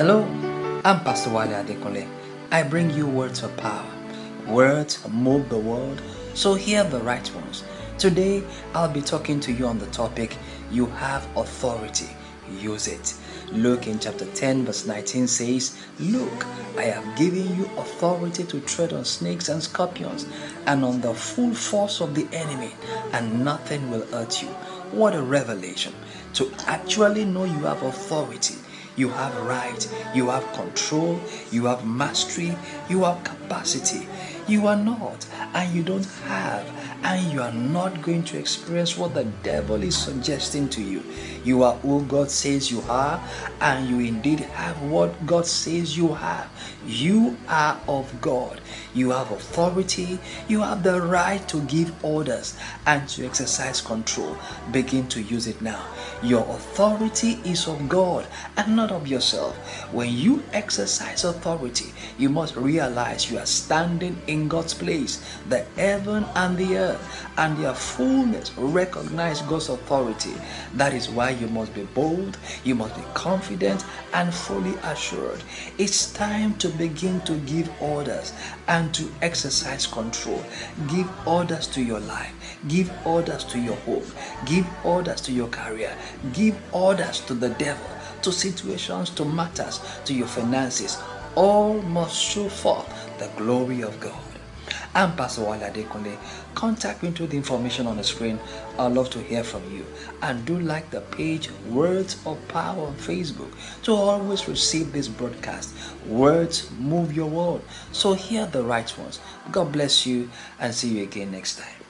Hello, I'm Pastor Wale Adekunle. I bring you words of power. Words move the world, so hear the right ones. Today, I'll be talking to you on the topic You have authority, use it. Luke in chapter 10, verse 19 says, Look, I have given you authority to tread on snakes and scorpions and on the full force of the enemy, and nothing will hurt you. What a revelation! To actually know you have authority you have right, you have control, you have mastery, you have capacity. You are not, and you don't have, and you are not going to experience what the devil is suggesting to you. You are who God says you are, and you indeed have what God says you have. You are of God. You have authority, you have the right to give orders and to exercise control. Begin to use it now. Your authority is of God and not of yourself. When you exercise authority, you must realize you are standing in God's place. The heaven and the earth and their fullness recognize God's authority. That is why you must be bold, you must be confident and fully assured. It's time to begin to give orders and to exercise control. Give orders to your life, give orders to your home, give orders to your career, give orders to the devil, to situations, to matters, to your finances. All must show forth the glory of God. I'm Pastor Wale Adekunle. Contact me through the information on the screen. I'd love to hear from you. And do like the page Words of Power on Facebook to always receive this broadcast. Words move your world. So hear the right ones. God bless you and see you again next time.